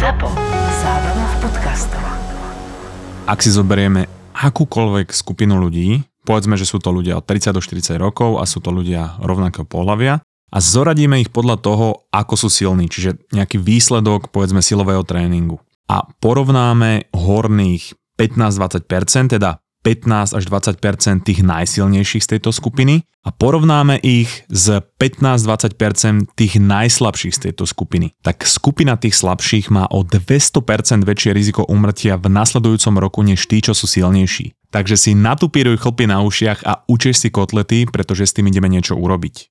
ZAPO. Zábrná v podcastov. Ak si zoberieme akúkoľvek skupinu ľudí, povedzme, že sú to ľudia od 30 do 40 rokov a sú to ľudia rovnakého pohľavia a zoradíme ich podľa toho, ako sú silní, čiže nejaký výsledok, povedzme, silového tréningu. A porovnáme horných 15-20%, teda 15 až 20 tých najsilnejších z tejto skupiny a porovnáme ich s 15-20 tých najslabších z tejto skupiny. Tak skupina tých slabších má o 200% väčšie riziko umrtia v nasledujúcom roku než tí, čo sú silnejší. Takže si natupíruj chlpy na ušiach a učeš si kotlety, pretože s tým ideme niečo urobiť.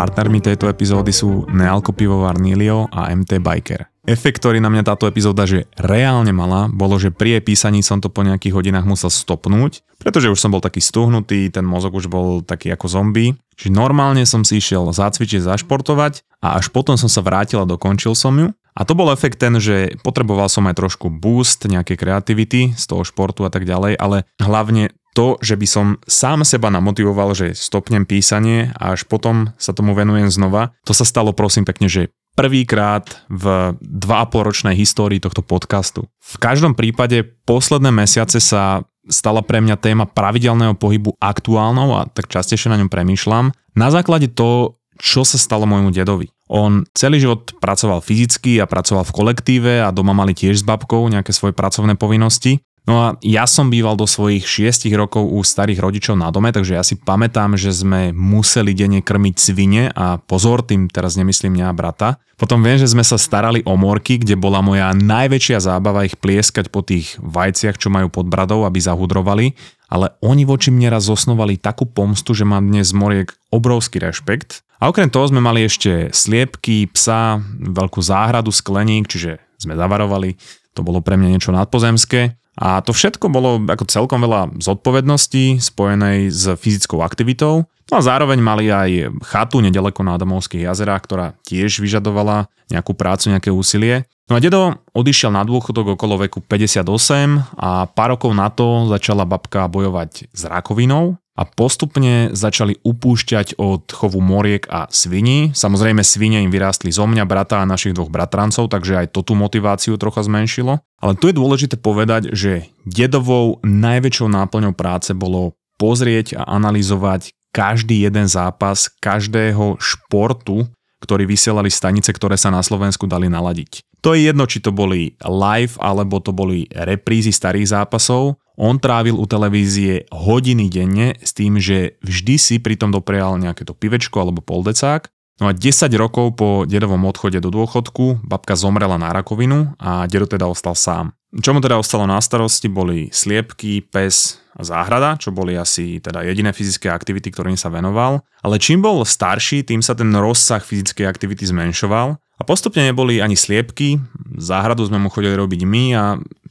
Partnermi tejto epizódy sú Nealko pivovar Nilio a MT Biker. Efekt, ktorý na mňa táto epizóda že reálne mala, bolo, že pri jej písaní som to po nejakých hodinách musel stopnúť, pretože už som bol taký stuhnutý, ten mozog už bol taký ako zombie. Čiže normálne som si išiel zacvičiť, zašportovať a až potom som sa vrátil a dokončil som ju. A to bol efekt ten, že potreboval som aj trošku boost nejakej kreativity z toho športu a tak ďalej, ale hlavne to, že by som sám seba namotivoval, že stopnem písanie a až potom sa tomu venujem znova, to sa stalo prosím pekne, že prvýkrát v 2,5 ročnej histórii tohto podcastu. V každom prípade posledné mesiace sa stala pre mňa téma pravidelného pohybu aktuálnou a tak častejšie na ňom premýšľam. Na základe toho, čo sa stalo môjmu dedovi. On celý život pracoval fyzicky a pracoval v kolektíve a doma mali tiež s babkou nejaké svoje pracovné povinnosti. No a ja som býval do svojich 6 rokov u starých rodičov na dome, takže ja si pamätám, že sme museli denne krmiť svine a pozor, tým teraz nemyslím mňa a brata. Potom viem, že sme sa starali o morky, kde bola moja najväčšia zábava ich plieskať po tých vajciach, čo majú pod bradou, aby zahudrovali, ale oni voči mne raz zosnovali takú pomstu, že mám dnes moriek obrovský rešpekt. A okrem toho sme mali ešte sliepky, psa, veľkú záhradu, skleník, čiže sme zavarovali. To bolo pre mňa niečo nadpozemské. A to všetko bolo ako celkom veľa zodpovedností spojenej s fyzickou aktivitou. No a zároveň mali aj chatu nedaleko na Adamovských jazerách, ktorá tiež vyžadovala nejakú prácu, nejaké úsilie. No a dedo odišiel na dôchodok okolo veku 58 a pár rokov na to začala babka bojovať s rakovinou a postupne začali upúšťať od chovu moriek a svini. Samozrejme svine im vyrástli zo mňa, brata a našich dvoch bratrancov, takže aj to tú motiváciu trocha zmenšilo. Ale tu je dôležité povedať, že dedovou najväčšou náplňou práce bolo pozrieť a analyzovať každý jeden zápas každého športu, ktorý vysielali stanice, ktoré sa na Slovensku dali naladiť. To je jedno, či to boli live alebo to boli reprízy starých zápasov. On trávil u televízie hodiny denne s tým, že vždy si pritom doprial nejaké to pivečko alebo poldecák. No a 10 rokov po dedovom odchode do dôchodku babka zomrela na rakovinu a dedo teda ostal sám. Čo mu teda ostalo na starosti boli sliepky, pes a záhrada, čo boli asi teda jediné fyzické aktivity, ktorým sa venoval. Ale čím bol starší, tým sa ten rozsah fyzickej aktivity zmenšoval a postupne neboli ani sliepky, záhradu sme mu chodili robiť my a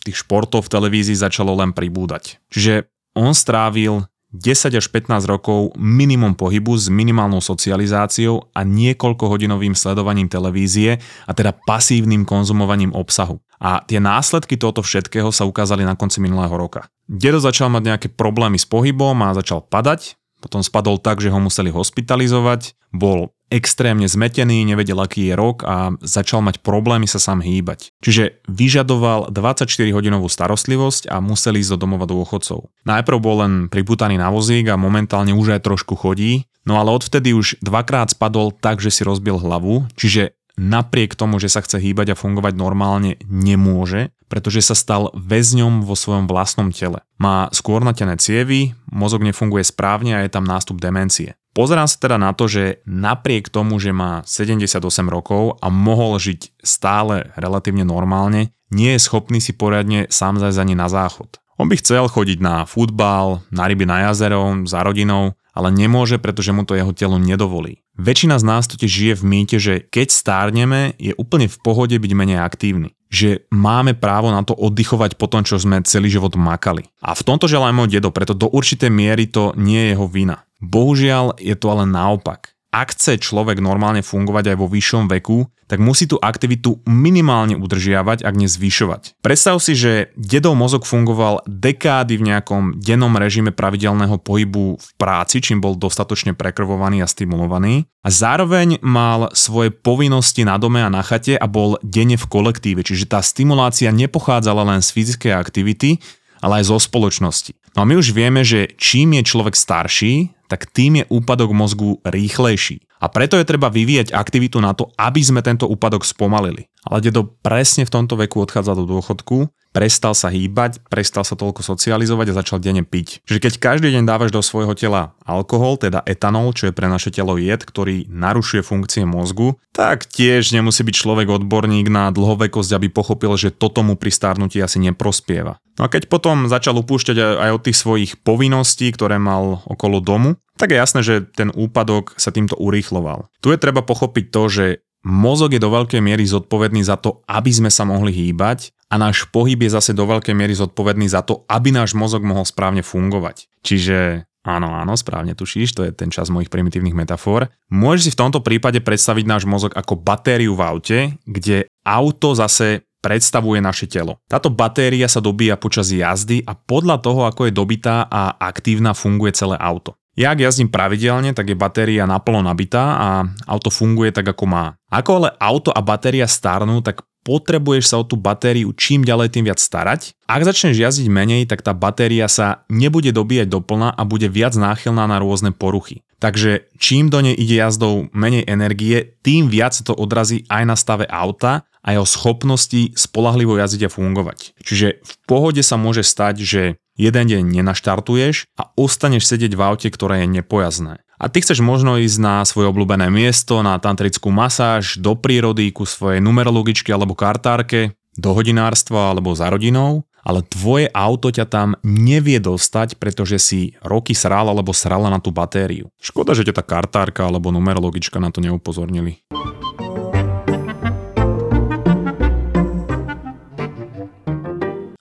tých športov v televízii začalo len pribúdať. Čiže on strávil 10 až 15 rokov minimum pohybu s minimálnou socializáciou a niekoľko hodinovým sledovaním televízie a teda pasívnym konzumovaním obsahu. A tie následky tohoto všetkého sa ukázali na konci minulého roka. Dedo začal mať nejaké problémy s pohybom a začal padať, potom spadol tak, že ho museli hospitalizovať, bol extrémne zmetený, nevedel, aký je rok a začal mať problémy sa sám hýbať. Čiže vyžadoval 24-hodinovú starostlivosť a musel ísť do domova dôchodcov. Najprv bol len priputaný na vozík a momentálne už aj trošku chodí, no ale odvtedy už dvakrát spadol tak, že si rozbil hlavu, čiže napriek tomu, že sa chce hýbať a fungovať normálne, nemôže, pretože sa stal väzňom vo svojom vlastnom tele. Má skôr natené cievy, mozog nefunguje správne a je tam nástup demencie. Pozerám sa teda na to, že napriek tomu, že má 78 rokov a mohol žiť stále relatívne normálne, nie je schopný si poriadne sám zajsť ani na záchod. On by chcel chodiť na futbal, na ryby na jazero, za rodinou, ale nemôže, pretože mu to jeho telo nedovolí. Väčšina z nás totiž žije v mýte, že keď stárneme, je úplne v pohode byť menej aktívny. Že máme právo na to oddychovať po tom, čo sme celý život makali. A v tomto želá môj dedo, preto do určitej miery to nie je jeho vina. Bohužiaľ je to ale naopak. ak chce človek normálne fungovať aj vo vyššom veku, tak musí tú aktivitu minimálne udržiavať, ak nezvyšovať. Predstav si, že dedov mozog fungoval dekády v nejakom dennom režime pravidelného pohybu v práci, čím bol dostatočne prekrvovaný a stimulovaný. A zároveň mal svoje povinnosti na dome a na chate a bol denne v kolektíve, čiže tá stimulácia nepochádzala len z fyzickej aktivity, ale aj zo spoločnosti. No a my už vieme, že čím je človek starší, tak tým je úpadok mozgu rýchlejší. A preto je treba vyvíjať aktivitu na to, aby sme tento úpadok spomalili. Ale dedo presne v tomto veku odchádza do dôchodku, prestal sa hýbať, prestal sa toľko socializovať a začal denne piť. Čiže keď každý deň dávaš do svojho tela alkohol, teda etanol, čo je pre naše telo jed, ktorý narušuje funkcie mozgu, tak tiež nemusí byť človek odborník na dlhovekosť, aby pochopil, že toto mu pri starnutí asi neprospieva. No a keď potom začal upúšťať aj od tých svojich povinností, ktoré mal okolo domu, tak je jasné, že ten úpadok sa týmto urýchloval. Tu je treba pochopiť to, že mozog je do veľkej miery zodpovedný za to, aby sme sa mohli hýbať a náš pohyb je zase do veľkej miery zodpovedný za to, aby náš mozog mohol správne fungovať. Čiže Áno, áno, správne tušíš, to je ten čas mojich primitívnych metafor. Môžeš si v tomto prípade predstaviť náš mozog ako batériu v aute, kde auto zase predstavuje naše telo. Táto batéria sa dobíja počas jazdy a podľa toho, ako je dobitá a aktívna, funguje celé auto. Ja ak jazdím pravidelne, tak je batéria naplno nabitá a auto funguje tak, ako má. Ako ale auto a batéria starnú, tak potrebuješ sa o tú batériu čím ďalej tým viac starať. Ak začneš jazdiť menej, tak tá batéria sa nebude dobíjať doplna a bude viac náchylná na rôzne poruchy. Takže čím do nej ide jazdou menej energie, tým viac to odrazí aj na stave auta a jeho schopnosti spolahlivo jazdiť a fungovať. Čiže v pohode sa môže stať, že jeden deň nenaštartuješ a ostaneš sedieť v aute, ktoré je nepojazné. A ty chceš možno ísť na svoje obľúbené miesto, na tantrickú masáž, do prírody, ku svojej numerologičke alebo kartárke, do hodinárstva alebo za rodinou, ale tvoje auto ťa tam nevie dostať, pretože si roky sral alebo srala na tú batériu. Škoda, že ťa tá kartárka alebo numerologička na to neupozornili.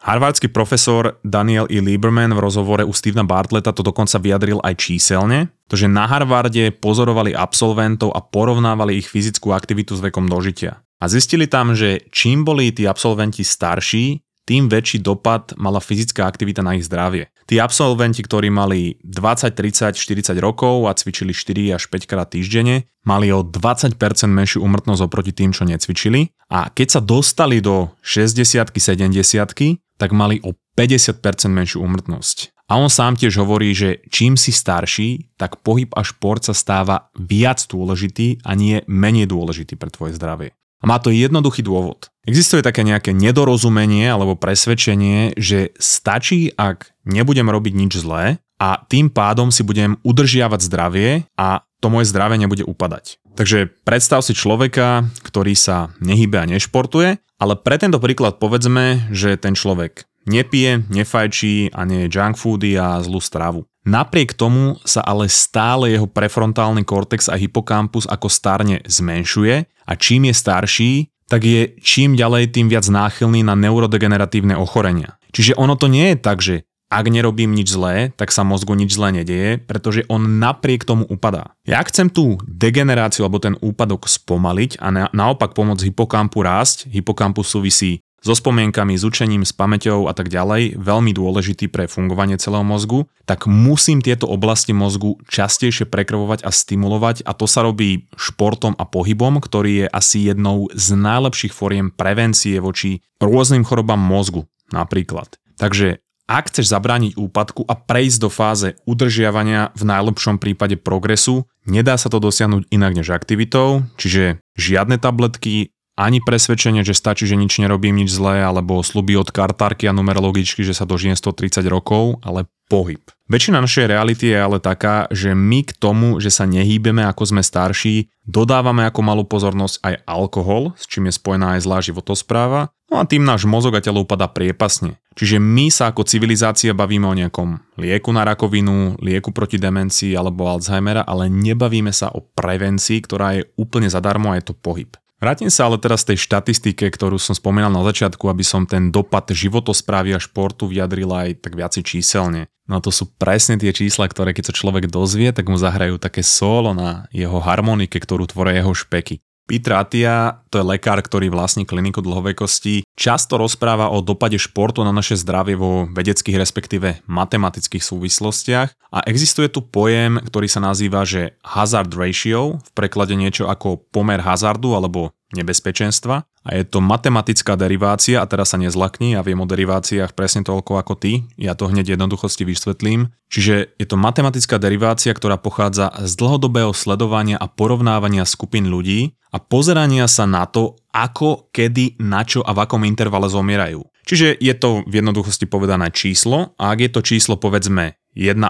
Harvardský profesor Daniel E. Lieberman v rozhovore u Stevena Bartleta to dokonca vyjadril aj číselne, to že na Harvarde pozorovali absolventov a porovnávali ich fyzickú aktivitu s vekom dožitia. A zistili tam, že čím boli tí absolventi starší, tým väčší dopad mala fyzická aktivita na ich zdravie. Tí absolventi, ktorí mali 20, 30, 40 rokov a cvičili 4 až 5 krát týždenne, mali o 20% menšiu umrtnosť oproti tým, čo necvičili. A keď sa dostali do 60 70 tak mali o 50% menšiu umrtnosť. A on sám tiež hovorí, že čím si starší, tak pohyb a šport sa stáva viac dôležitý a nie menej dôležitý pre tvoje zdravie. A má to jednoduchý dôvod. Existuje také nejaké nedorozumenie alebo presvedčenie, že stačí, ak nebudem robiť nič zlé a tým pádom si budem udržiavať zdravie a to moje zdravie nebude upadať. Takže predstav si človeka, ktorý sa nehybe a nešportuje, ale pre tento príklad povedzme, že ten človek nepije, nefajčí a nie junk foody a zlú stravu. Napriek tomu sa ale stále jeho prefrontálny kortex a hypokampus ako starne zmenšuje a čím je starší, tak je čím ďalej tým viac náchylný na neurodegeneratívne ochorenia. Čiže ono to nie je tak, že ak nerobím nič zlé, tak sa mozgu nič zlé nedieje, pretože on napriek tomu upadá. Ja chcem tú degeneráciu alebo ten úpadok spomaliť a na, naopak pomôcť hypokampu rásť, hypokampus súvisí so spomienkami, s učením, s pamäťou a tak ďalej, veľmi dôležitý pre fungovanie celého mozgu, tak musím tieto oblasti mozgu častejšie prekrvovať a stimulovať a to sa robí športom a pohybom, ktorý je asi jednou z najlepších foriem prevencie voči rôznym chorobám mozgu napríklad. Takže ak chceš zabrániť úpadku a prejsť do fáze udržiavania v najlepšom prípade progresu, nedá sa to dosiahnuť inak než aktivitou, čiže žiadne tabletky, ani presvedčenie, že stačí, že nič nerobím, nič zlé, alebo sluby od kartárky a numerologičky, že sa dožijem 130 rokov, ale pohyb. Väčšina našej reality je ale taká, že my k tomu, že sa nehýbeme ako sme starší, dodávame ako malú pozornosť aj alkohol, s čím je spojená aj zlá životospráva, no a tým náš mozog a telo upada priepasne. Čiže my sa ako civilizácia bavíme o nejakom lieku na rakovinu, lieku proti demencii alebo Alzheimera, ale nebavíme sa o prevencii, ktorá je úplne zadarmo a je to pohyb. Vrátim sa ale teraz tej štatistike, ktorú som spomínal na začiatku, aby som ten dopad životosprávy a športu vyjadril aj tak viacej číselne. No a to sú presne tie čísla, ktoré keď sa človek dozvie, tak mu zahrajú také solo na jeho harmonike, ktorú tvoria jeho špeky. Peter Atia, to je lekár, ktorý vlastní kliniku dlhovekosti, často rozpráva o dopade športu na naše zdravie vo vedeckých respektíve matematických súvislostiach. A existuje tu pojem, ktorý sa nazýva, že hazard ratio, v preklade niečo ako pomer hazardu alebo nebezpečenstva a je to matematická derivácia a teraz sa nezlakni, ja viem o deriváciách presne toľko ako ty, ja to hneď jednoduchosti vysvetlím. Čiže je to matematická derivácia, ktorá pochádza z dlhodobého sledovania a porovnávania skupín ľudí a pozerania sa na to, ako, kedy, na čo a v akom intervale zomierajú. Čiže je to v jednoduchosti povedané číslo a ak je to číslo povedzme 1,5,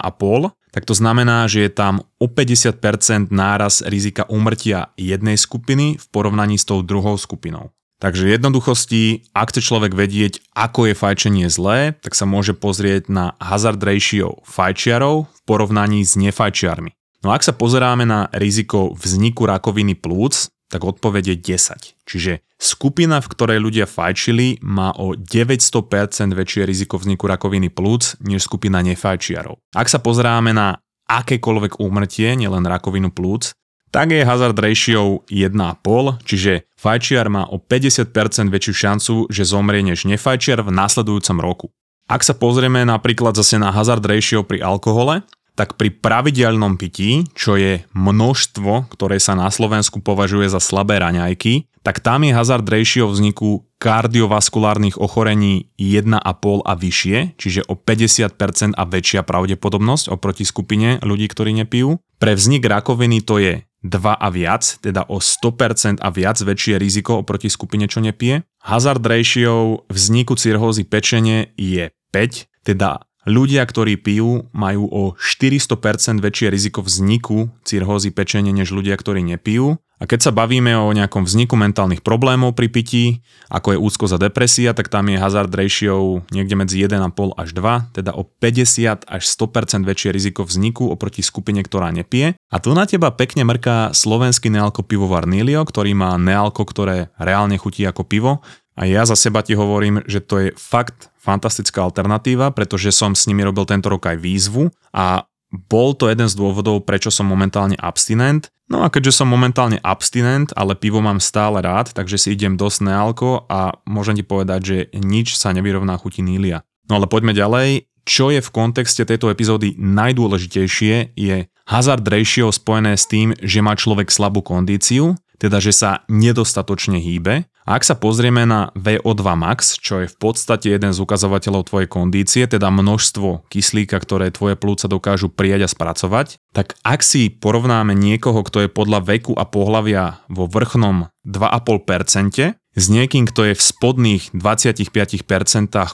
tak to znamená, že je tam o 50% náraz rizika úmrtia jednej skupiny v porovnaní s tou druhou skupinou. Takže v jednoduchosti, ak chce človek vedieť, ako je fajčenie zlé, tak sa môže pozrieť na hazard ratio fajčiarov v porovnaní s nefajčiarmi. No a ak sa pozeráme na riziko vzniku rakoviny plúc, tak odpoveď je 10. Čiže skupina, v ktorej ľudia fajčili, má o 900% väčšie riziko vzniku rakoviny plúc, než skupina nefajčiarov. Ak sa pozeráme na akékoľvek úmrtie, nielen rakovinu plúc, tak je hazard ratio 1,5, čiže fajčiar má o 50% väčšiu šancu, že zomrie než nefajčiar v následujúcom roku. Ak sa pozrieme napríklad zase na hazard ratio pri alkohole, tak pri pravidelnom pití, čo je množstvo, ktoré sa na Slovensku považuje za slabé raňajky, tak tam je hazard ratio vzniku kardiovaskulárnych ochorení 1,5 a vyššie, čiže o 50% a väčšia pravdepodobnosť oproti skupine ľudí, ktorí nepijú. Pre vznik rakoviny to je 2 a viac, teda o 100% a viac väčšie riziko oproti skupine, čo nepije. Hazard ratio vzniku cirhózy pečenie je 5, teda Ľudia, ktorí pijú, majú o 400% väčšie riziko vzniku cirhózy pečenie než ľudia, ktorí nepijú. A keď sa bavíme o nejakom vzniku mentálnych problémov pri pití, ako je úzkosť a depresia, tak tam je hazard ratio niekde medzi 1,5 až 2, teda o 50 až 100% väčšie riziko vzniku oproti skupine, ktorá nepije. A tu na teba pekne mrká slovenský nealko pivovar Nilio, ktorý má nealko, ktoré reálne chutí ako pivo. A ja za seba ti hovorím, že to je fakt fantastická alternatíva, pretože som s nimi robil tento rok aj výzvu a bol to jeden z dôvodov, prečo som momentálne abstinent. No a keďže som momentálne abstinent, ale pivo mám stále rád, takže si idem dosť nealko a môžem ti povedať, že nič sa nevyrovná chuti Nília. No ale poďme ďalej. Čo je v kontexte tejto epizódy najdôležitejšie je hazard ratio spojené s tým, že má človek slabú kondíciu, teda že sa nedostatočne hýbe ak sa pozrieme na VO2 max, čo je v podstate jeden z ukazovateľov tvojej kondície, teda množstvo kyslíka, ktoré tvoje plúca dokážu prijať a spracovať, tak ak si porovnáme niekoho, kto je podľa veku a pohlavia vo vrchnom 2,5% s niekým, kto je v spodných 25%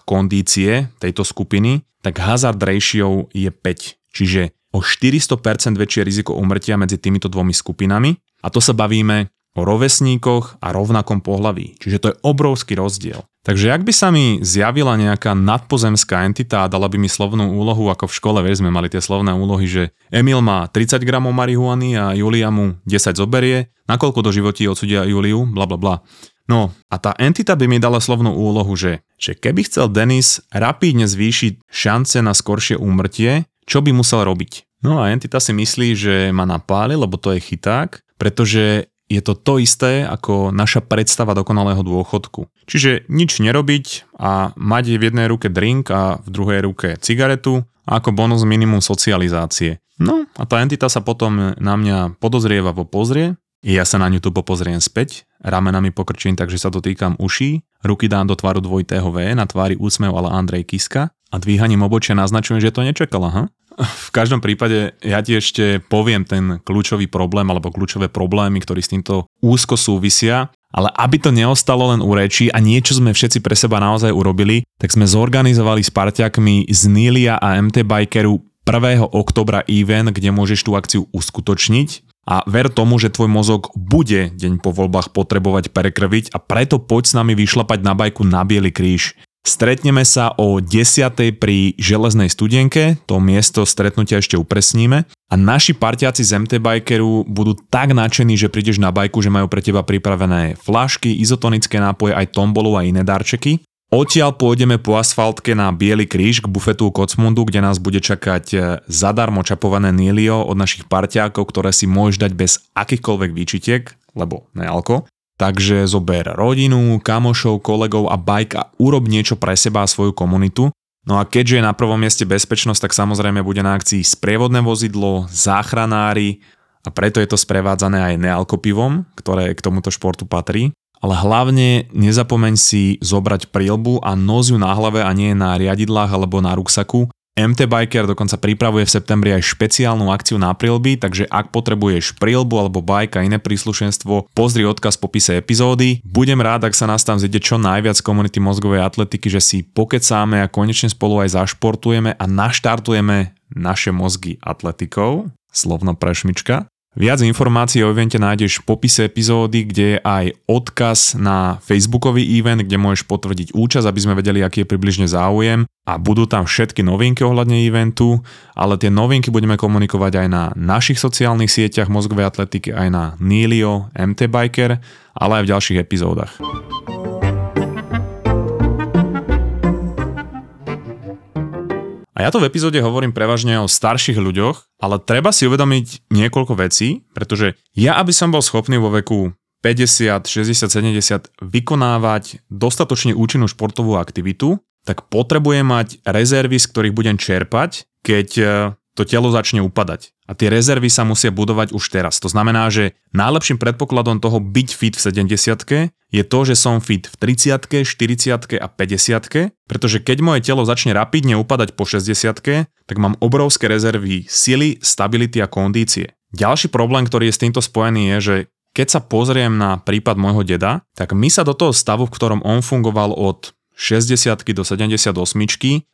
kondície tejto skupiny, tak hazard ratio je 5, čiže o 400% väčšie riziko umrtia medzi týmito dvomi skupinami. A to sa bavíme o rovesníkoch a rovnakom pohlaví. Čiže to je obrovský rozdiel. Takže ak by sa mi zjavila nejaká nadpozemská entita a dala by mi slovnú úlohu, ako v škole, vieš, sme mali tie slovné úlohy, že Emil má 30 gramov marihuany a Julia mu 10 zoberie, nakoľko do životí odsudia Juliu, bla bla bla. No a tá entita by mi dala slovnú úlohu, že, že keby chcel Denis rapídne zvýšiť šance na skoršie úmrtie, čo by musel robiť? No a entita si myslí, že ma napáli, lebo to je chyták, pretože je to to isté ako naša predstava dokonalého dôchodku. Čiže nič nerobiť a mať v jednej ruke drink a v druhej ruke cigaretu ako bonus minimum socializácie. No a tá entita sa potom na mňa podozrievavo pozrie, ja sa na ňu tu popozriem späť, ramenami pokrčím takže sa dotýkam uší, ruky dám do tvaru dvojitého V, na tvári úsmev ale Andrej Kiska a dvíhaním obočia naznačujem, že to nečakala, ha? V každom prípade ja ti ešte poviem ten kľúčový problém alebo kľúčové problémy, ktorí s týmto úzko súvisia, ale aby to neostalo len u rečí a niečo sme všetci pre seba naozaj urobili, tak sme zorganizovali s parťakmi z Nilia a MT Bikeru 1. oktobra event, kde môžeš tú akciu uskutočniť a ver tomu, že tvoj mozog bude deň po voľbách potrebovať prekrviť a preto poď s nami vyšlapať na bajku na Bielý kríž. Stretneme sa o 10. pri železnej studienke, to miesto stretnutia ešte upresníme. A naši partiaci z MT Bikeru budú tak nadšení, že prídeš na bajku, že majú pre teba pripravené flašky, izotonické nápoje, aj tombolu a iné darčeky. Odtiaľ pôjdeme po asfaltke na Bielý kríž k bufetu Kocmundu, kde nás bude čakať e, zadarmo čapované Nilio od našich parťákov, ktoré si môžeš dať bez akýchkoľvek výčitiek, lebo nealko. Takže zober rodinu, kamošov, kolegov a bike a urob niečo pre seba a svoju komunitu. No a keďže je na prvom mieste bezpečnosť, tak samozrejme bude na akcii sprievodné vozidlo, záchranári a preto je to sprevádzané aj nealkopivom, ktoré k tomuto športu patrí. Ale hlavne nezapomeň si zobrať prílbu a nos ju na hlave a nie na riadidlách alebo na ruksaku, MT Biker dokonca pripravuje v septembri aj špeciálnu akciu na prilby, takže ak potrebuješ prilbu alebo bike a iné príslušenstvo, pozri odkaz v popise epizódy. Budem rád, ak sa nás tam zide čo najviac komunity mozgovej atletiky, že si pokecáme a konečne spolu aj zašportujeme a naštartujeme naše mozgy atletikou. Slovno prešmička. Viac informácií o evente nájdeš v popise epizódy, kde je aj odkaz na facebookový event, kde môžeš potvrdiť účasť, aby sme vedeli, aký je približne záujem a budú tam všetky novinky ohľadne eventu, ale tie novinky budeme komunikovať aj na našich sociálnych sieťach mozgovej atletiky, aj na Nilio, MT Biker, ale aj v ďalších epizódach. A ja to v epizóde hovorím prevažne o starších ľuďoch, ale treba si uvedomiť niekoľko vecí, pretože ja, aby som bol schopný vo veku 50, 60, 70 vykonávať dostatočne účinnú športovú aktivitu, tak potrebujem mať rezervy, z ktorých budem čerpať, keď to telo začne upadať. A tie rezervy sa musia budovať už teraz. To znamená, že najlepším predpokladom toho byť fit v 70 je to, že som fit v 30 40 a 50 pretože keď moje telo začne rapidne upadať po 60 tak mám obrovské rezervy sily, stability a kondície. Ďalší problém, ktorý je s týmto spojený je, že keď sa pozriem na prípad môjho deda, tak my sa do toho stavu, v ktorom on fungoval od 60 do 78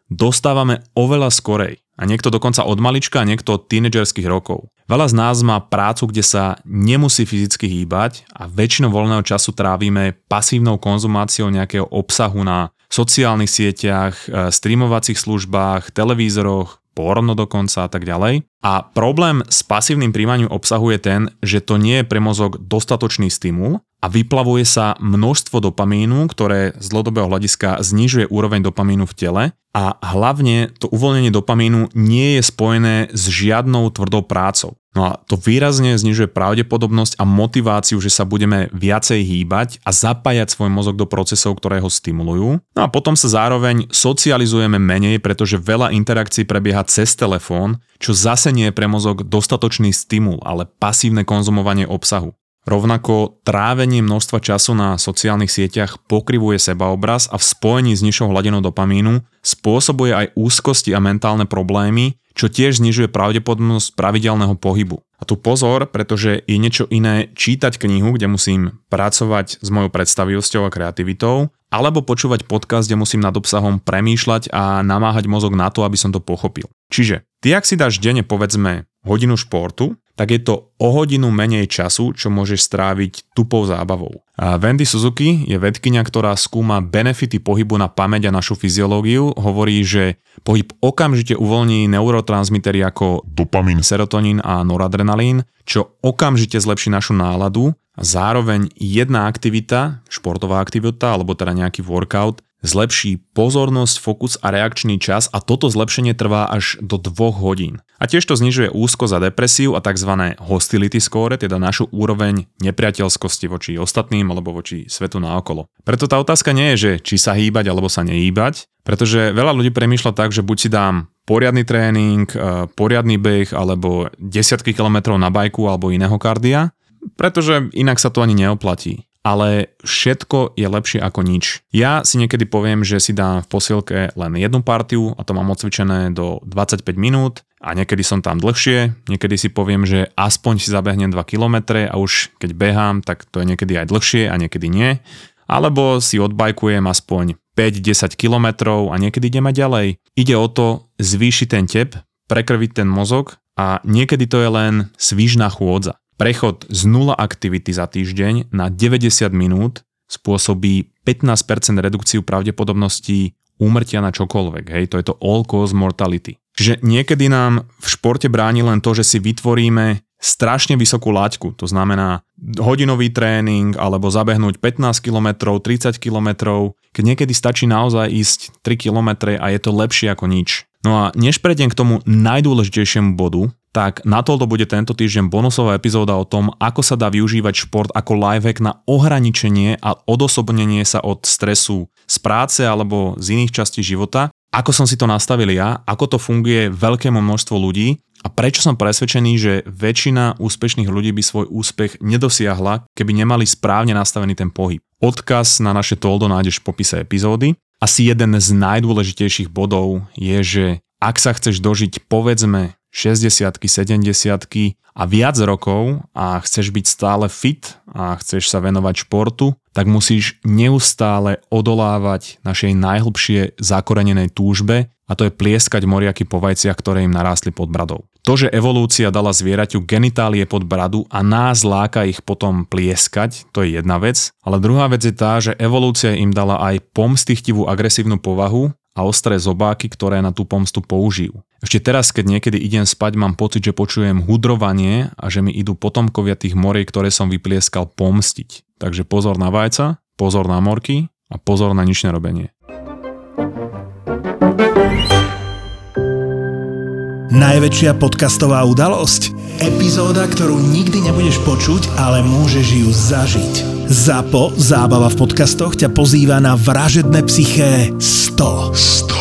dostávame oveľa skorej. A niekto dokonca od malička a niekto od tínedžerských rokov. Veľa z nás má prácu, kde sa nemusí fyzicky hýbať a väčšinou voľného času trávime pasívnou konzumáciou nejakého obsahu na sociálnych sieťach, e, streamovacích službách, televízoroch, porno dokonca a tak ďalej. A problém s pasívnym príjmaním obsahu je ten, že to nie je pre mozog dostatočný stimul a vyplavuje sa množstvo dopamínu, ktoré z dlhodobého hľadiska znižuje úroveň dopamínu v tele a hlavne to uvoľnenie dopamínu nie je spojené s žiadnou tvrdou prácou. No a to výrazne znižuje pravdepodobnosť a motiváciu, že sa budeme viacej hýbať a zapájať svoj mozog do procesov, ktoré ho stimulujú. No a potom sa zároveň socializujeme menej, pretože veľa interakcií prebieha cez telefón, čo zase nie je pre mozog dostatočný stimul, ale pasívne konzumovanie obsahu. Rovnako trávenie množstva času na sociálnych sieťach pokrivuje sebaobraz a v spojení s nižšou hladinou dopamínu spôsobuje aj úzkosti a mentálne problémy, čo tiež znižuje pravdepodobnosť pravidelného pohybu. A tu pozor, pretože je niečo iné čítať knihu, kde musím pracovať s mojou predstavivosťou a kreativitou, alebo počúvať podcast, kde musím nad obsahom premýšľať a namáhať mozog na to, aby som to pochopil. Čiže ty, ak si dáš denne povedzme hodinu športu, tak je to o hodinu menej času, čo môžeš stráviť tupou zábavou. A Wendy Suzuki je vedkynia, ktorá skúma benefity pohybu na pamäť a našu fyziológiu. Hovorí, že pohyb okamžite uvoľní neurotransmitery ako dopamin, serotonín a noradrenalín, čo okamžite zlepší našu náladu a zároveň jedna aktivita, športová aktivita alebo teda nejaký workout, zlepší pozornosť, fokus a reakčný čas a toto zlepšenie trvá až do 2 hodín. A tiež to znižuje úzkosť a depresiu a tzv. hostility score, teda našu úroveň nepriateľskosti voči ostatným alebo voči svetu naokolo. Preto tá otázka nie je, že či sa hýbať alebo sa nehýbať, pretože veľa ľudí premýšľa tak, že buď si dám poriadny tréning, e, poriadny beh alebo desiatky kilometrov na bajku alebo iného kardia, pretože inak sa to ani neoplatí ale všetko je lepšie ako nič. Ja si niekedy poviem, že si dám v posilke len jednu partiu a to mám odcvičené do 25 minút a niekedy som tam dlhšie, niekedy si poviem, že aspoň si zabehnem 2 km a už keď behám, tak to je niekedy aj dlhšie a niekedy nie. Alebo si odbajkujem aspoň 5-10 km a niekedy ideme ďalej. Ide o to zvýšiť ten tep, prekrviť ten mozog a niekedy to je len svížná chôdza. Prechod z 0 aktivity za týždeň na 90 minút spôsobí 15% redukciu pravdepodobností úmrtia na čokoľvek. Hej, to je to all cause mortality. Čiže niekedy nám v športe bráni len to, že si vytvoríme strašne vysokú laťku. To znamená hodinový tréning alebo zabehnúť 15 km, 30 km, keď niekedy stačí naozaj ísť 3 km a je to lepšie ako nič. No a než prejdem k tomu najdôležitejšiemu bodu, tak na to bude tento týždeň bonusová epizóda o tom, ako sa dá využívať šport ako lifehack na ohraničenie a odosobnenie sa od stresu z práce alebo z iných častí života. Ako som si to nastavil ja, ako to funguje veľkému množstvu ľudí a prečo som presvedčený, že väčšina úspešných ľudí by svoj úspech nedosiahla, keby nemali správne nastavený ten pohyb. Odkaz na naše toldo nájdeš v popise epizódy. Asi jeden z najdôležitejších bodov je, že ak sa chceš dožiť povedzme 60 70 a viac rokov a chceš byť stále fit a chceš sa venovať športu, tak musíš neustále odolávať našej najhlbšie zakorenenej túžbe a to je plieskať moriaky po vajciach, ktoré im narástli pod bradou. To, že evolúcia dala zvieraťu genitálie pod bradu a nás láka ich potom plieskať, to je jedna vec, ale druhá vec je tá, že evolúcia im dala aj pomstichtivú agresívnu povahu a ostré zobáky, ktoré na tú pomstu použijú. Ešte teraz, keď niekedy idem spať, mám pocit, že počujem hudrovanie a že mi idú potomkovia tých morí, ktoré som vyplieskal pomstiť. Takže pozor na vajca, pozor na morky a pozor na nič nerobenie. Najväčšia podcastová udalosť? Epizóda, ktorú nikdy nebudeš počuť, ale môžeš ju zažiť. ZAPO, zábava v podcastoch, ťa pozýva na vražedné psyché 100. 100.